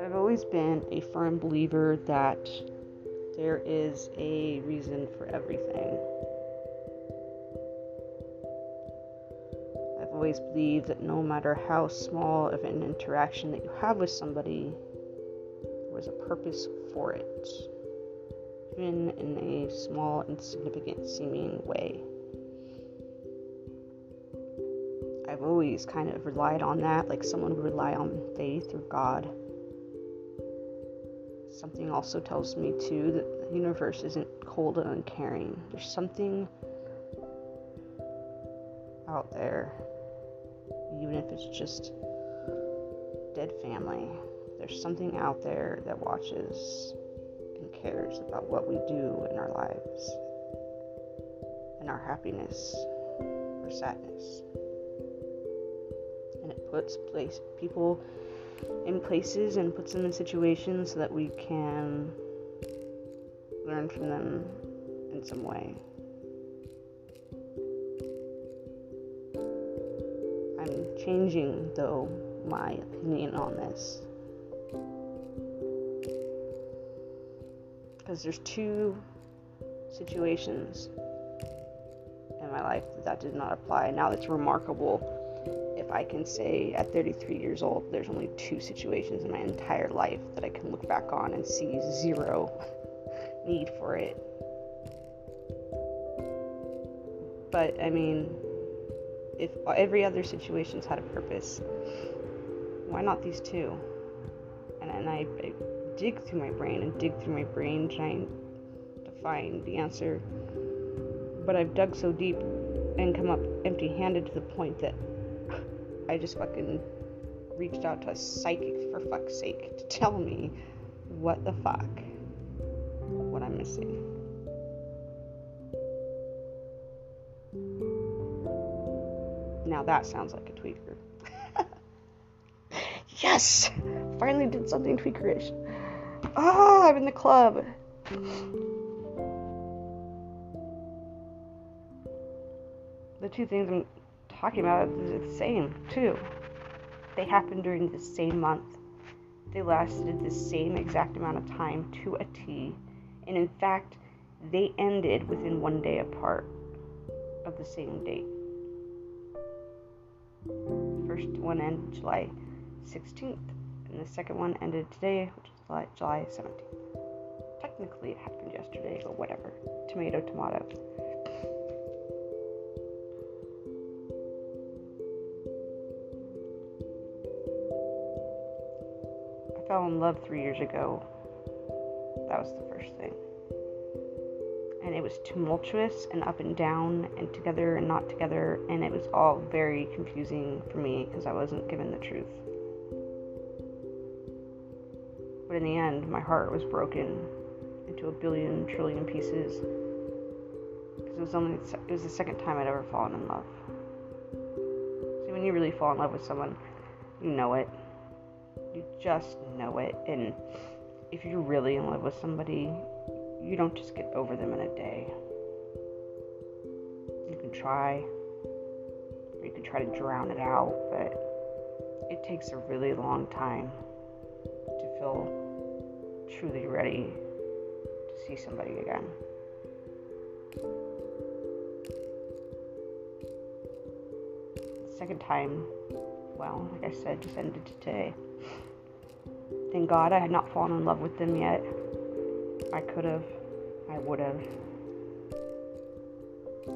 I've always been a firm believer that there is a reason for everything. I've always believed that no matter how small of an interaction that you have with somebody, there was a purpose for it, even in a small, insignificant seeming way. Always kind of relied on that, like someone would rely on faith or God something also tells me too that the universe isn't cold and uncaring. There's something out there, even if it's just dead family. There's something out there that watches and cares about what we do in our lives, and our happiness or sadness. Puts place people in places and puts them in situations so that we can learn from them in some way. I'm changing, though, my opinion on this. Because there's two situations in my life that, that did not apply. Now it's remarkable I can say at 33 years old, there's only two situations in my entire life that I can look back on and see zero need for it. But I mean, if every other situation's had a purpose, why not these two? And, and I, I dig through my brain and dig through my brain trying to find the answer. But I've dug so deep and come up empty handed to the point that I just fucking reached out to a psychic for fuck's sake to tell me what the fuck, what I'm missing. Now that sounds like a tweaker. yes! Finally did something tweakerish. Ah, I'm in the club. The two things I'm talking about is the same, too. They happened during the same month. They lasted the same exact amount of time to a T. And in fact, they ended within one day apart of the same date. The first one ended July 16th, and the second one ended today, which is July, July 17th. Technically, it happened yesterday, but whatever. Tomato, tomato. Fell in love three years ago. That was the first thing. And it was tumultuous and up and down and together and not together, and it was all very confusing for me because I wasn't given the truth. But in the end, my heart was broken into a billion trillion pieces because it was only it was the second time I'd ever fallen in love. See, when you really fall in love with someone, you know it. You just know it. And if you're really in love with somebody, you don't just get over them in a day. You can try, or you can try to drown it out, but it takes a really long time to feel truly ready to see somebody again. Second time, well, like I said, just ended today. Thank God I had not fallen in love with them yet. I could have. I would have.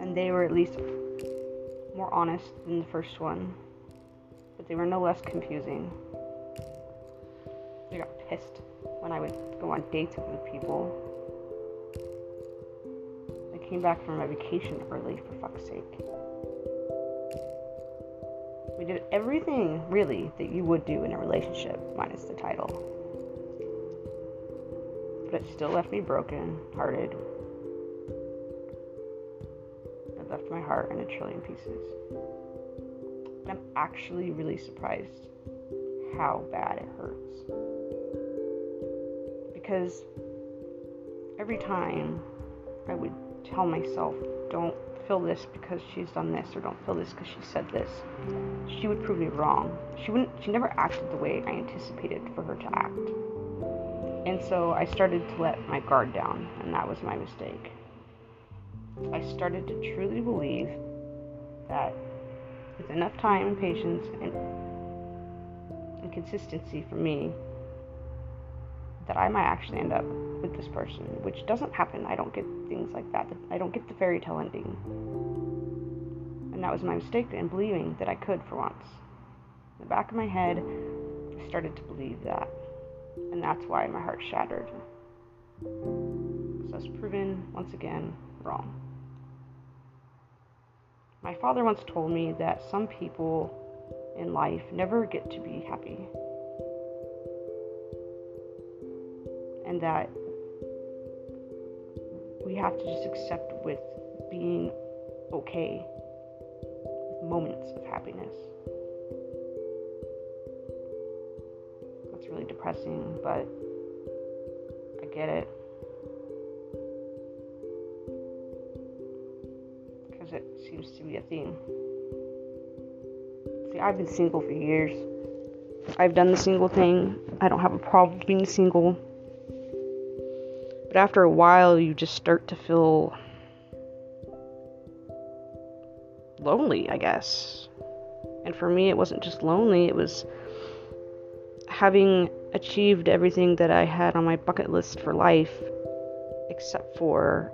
And they were at least more honest than the first one. But they were no less confusing. I got pissed when I would go on dates with people. I came back from my vacation early, for fuck's sake. We did everything, really, that you would do in a relationship, minus the title. But it still left me broken, hearted. It left my heart in a trillion pieces. I'm actually really surprised how bad it hurts. Because every time I would tell myself, don't feel this because she's done this, or don't feel this because she said this, she would prove me wrong. She wouldn't. She never acted the way I anticipated for her to act. And so I started to let my guard down, and that was my mistake. I started to truly believe that with enough time and patience and, and consistency for me, that I might actually end up with this person, which doesn't happen. I don't get things like that. I don't get the fairy tale ending. And that was my mistake in believing that I could for once. In the back of my head, I started to believe that. And that's why my heart shattered. So I was proven once again wrong. My father once told me that some people in life never get to be happy. And that we have to just accept with being okay with moments of happiness. That's really depressing, but I get it. Because it seems to be a theme. See, I've been single for years. I've done the single thing. I don't have a problem being single. But after a while, you just start to feel lonely, I guess. And for me, it wasn't just lonely, it was having achieved everything that I had on my bucket list for life, except for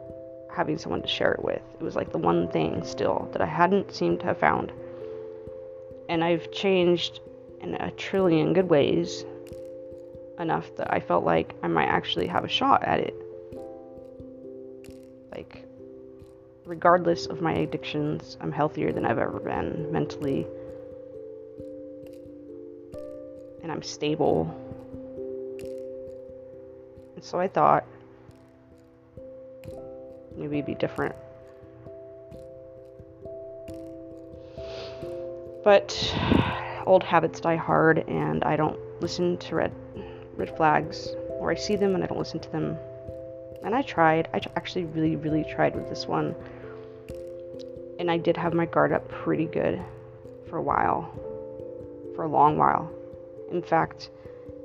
having someone to share it with. It was like the one thing still that I hadn't seemed to have found. And I've changed in a trillion good ways enough that I felt like I might actually have a shot at it. Like, regardless of my addictions, I'm healthier than I've ever been mentally. And I'm stable. And so I thought maybe it'd be different. But old habits die hard, and I don't listen to red red flags, or I see them and I don't listen to them and I tried. I actually really, really tried with this one. And I did have my guard up pretty good for a while, for a long while. In fact,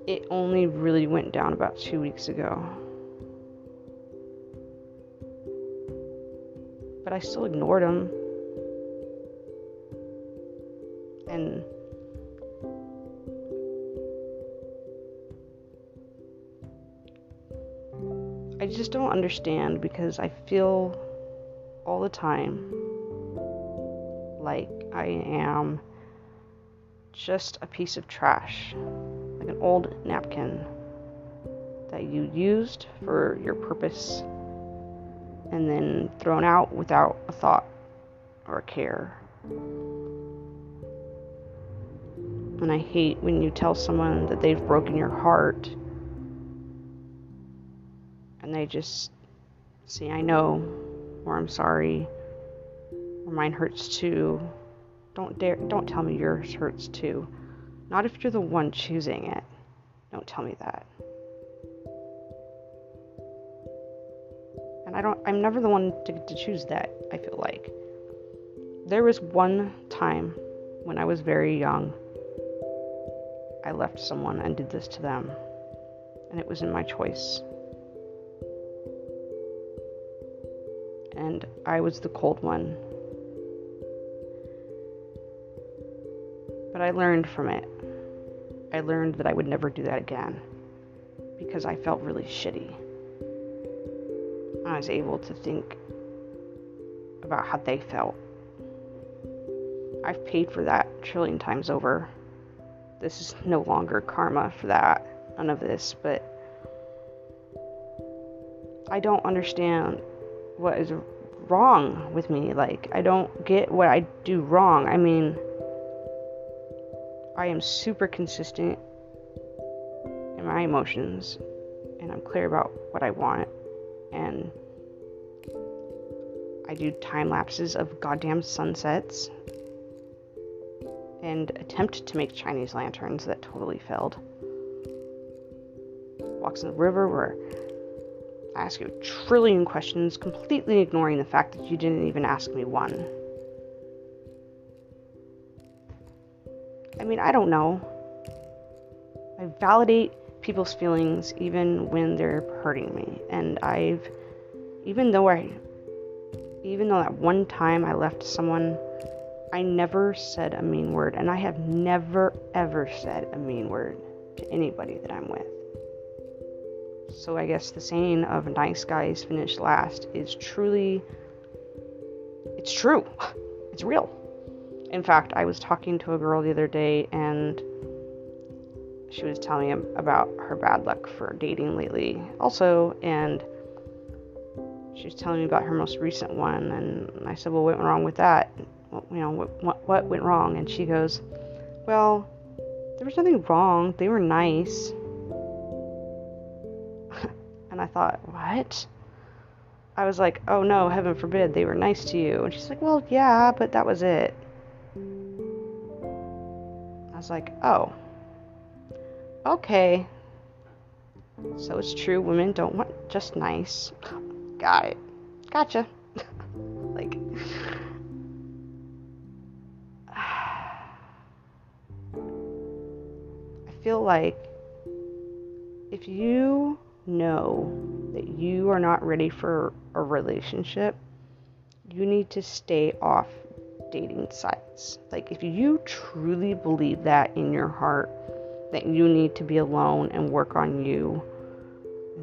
it only really went down about two weeks ago. But I still ignored him. And I just don't understand because I feel all the time like I am just a piece of trash, like an old napkin that you used for your purpose and then thrown out without a thought or a care. And I hate when you tell someone that they've broken your heart just say, I know, or I'm sorry, or mine hurts too. Don't dare, don't tell me yours hurts too. Not if you're the one choosing it. Don't tell me that. And I don't, I'm never the one to, to choose that, I feel like. There was one time when I was very young, I left someone and did this to them. And it was in my choice. And I was the cold one. But I learned from it. I learned that I would never do that again because I felt really shitty. I was able to think about how they felt. I've paid for that trillion times over. This is no longer karma for that, none of this, but I don't understand what is wrong with me. Like, I don't get what I do wrong. I mean, I am super consistent in my emotions, and I'm clear about what I want, and I do time lapses of goddamn sunsets and attempt to make Chinese lanterns that totally failed. Walks in the river where I ask you a trillion questions, completely ignoring the fact that you didn't even ask me one. I mean, I don't know. I validate people's feelings even when they're hurting me. And I've, even though I, even though that one time I left someone, I never said a mean word. And I have never, ever said a mean word to anybody that I'm with. So I guess the saying of nice guys finish last is truly, it's true. It's real. In fact, I was talking to a girl the other day and she was telling me about her bad luck for dating lately, also, and she was telling me about her most recent one. And I said, Well, what went wrong with that? You know, what, what went wrong? And she goes, Well, there was nothing wrong. They were nice. And I thought, What? I was like, Oh no, heaven forbid they were nice to you. And she's like, Well, yeah, but that was it. I was like, Oh. Okay. So it's true, women don't want just nice. Got it. Gotcha. like, I feel like if you know that you are not ready for a relationship, you need to stay off dating sites. Like, if you truly believe that in your heart, that you need to be alone and work on you.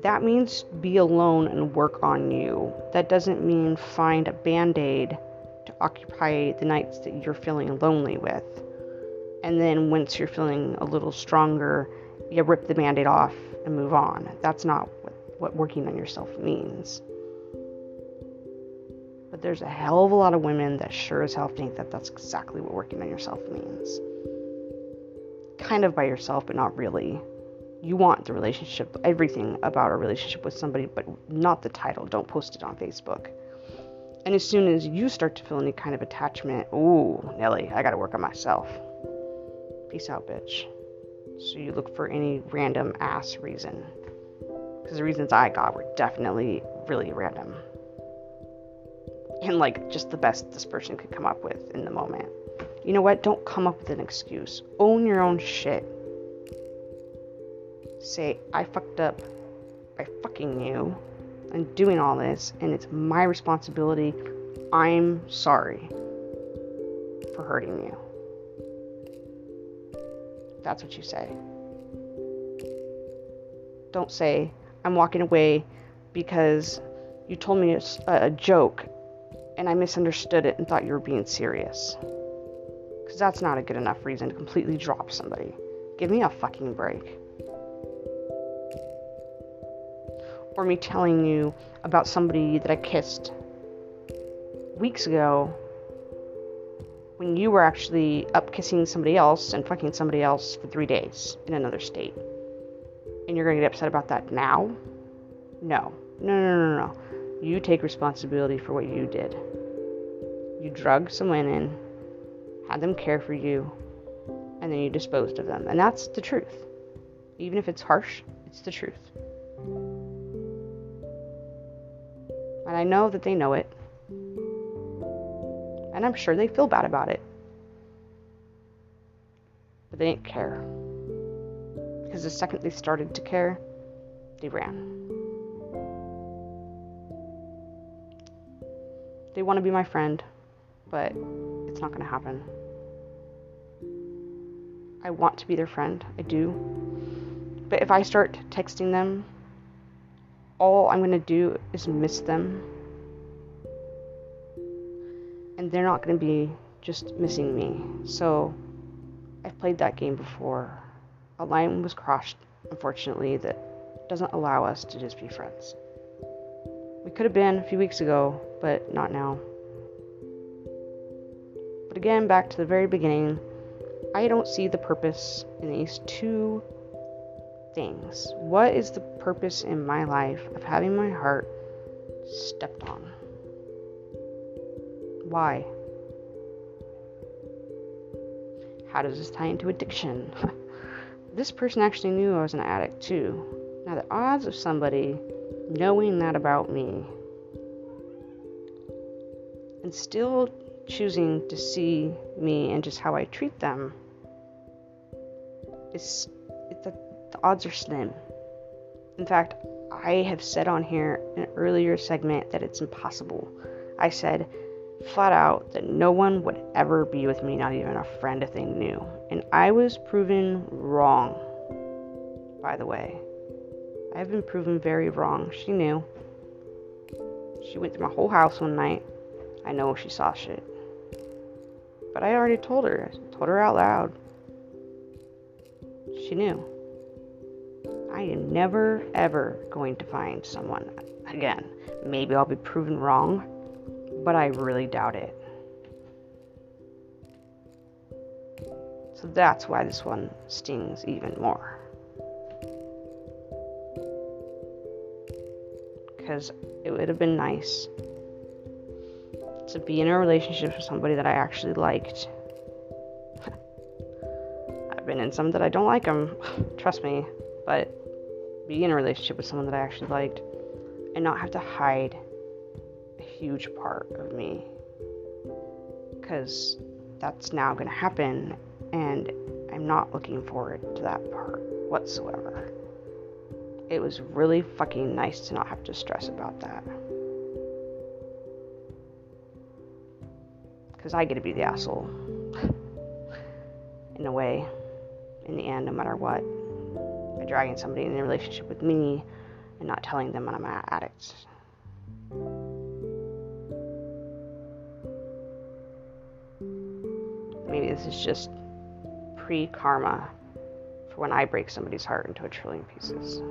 That means be alone and work on you. That doesn't mean find a band aid to occupy the nights that you're feeling lonely with. And then once you're feeling a little stronger, you rip the band aid off and move on. That's not what, what working on yourself means. But there's a hell of a lot of women that sure as hell think that that's exactly what working on yourself means kind of by yourself, but not really. You want the relationship, everything about a relationship with somebody, but not the title. Don't post it on Facebook. And as soon as you start to feel any kind of attachment, ooh, Nelly, I gotta work on myself. Peace out, bitch. So you look for any random ass reason. Because the reasons I got were definitely really random. And like just the best this person could come up with in the moment. You know what? Don't come up with an excuse. Own your own shit. Say, I fucked up by fucking you and doing all this, and it's my responsibility. I'm sorry for hurting you. That's what you say. Don't say, I'm walking away because you told me a, a joke and I misunderstood it and thought you were being serious. Because that's not a good enough reason to completely drop somebody. Give me a fucking break. Or me telling you about somebody that I kissed weeks ago when you were actually up kissing somebody else and fucking somebody else for three days in another state. And you're gonna get upset about that now? No. No, no, no, no. You take responsibility for what you did. You drug some women had them care for you, and then you disposed of them. And that's the truth. Even if it's harsh, it's the truth. And I know that they know it. And I'm sure they feel bad about it. But they didn't care. Because the second they started to care, they ran. They want to be my friend, but it's not going to happen. I want to be their friend. I do. But if I start texting them, all I'm going to do is miss them. And they're not going to be just missing me. So I've played that game before. A line was crossed, unfortunately, that doesn't allow us to just be friends. We could have been a few weeks ago, but not now. But again, back to the very beginning, I don't see the purpose in these two things. What is the purpose in my life of having my heart stepped on? Why? How does this tie into addiction? this person actually knew I was an addict too. Now, the odds of somebody knowing that about me and still choosing to see me and just how I treat them, it's, it's a, the odds are slim. In fact, I have said on here in an earlier segment that it's impossible. I said flat out that no one would ever be with me, not even a friend if they knew. And I was proven wrong, by the way. I have been proven very wrong. She knew. She went through my whole house one night. I know she saw shit. But I already told her. I told her out loud. She knew. I am never, ever going to find someone again. Maybe I'll be proven wrong, but I really doubt it. So that's why this one stings even more. Because it would have been nice to be in a relationship with somebody that I actually liked. I've been in some that I don't like them, trust me, but be in a relationship with someone that I actually liked and not have to hide huge part of me because that's now going to happen and I'm not looking forward to that part whatsoever. It was really fucking nice to not have to stress about that. Because I get to be the asshole. in a way, in the end, no matter what by dragging somebody in a relationship with me and not telling them I'm an addict. This is just pre karma for when I break somebody's heart into a trillion pieces.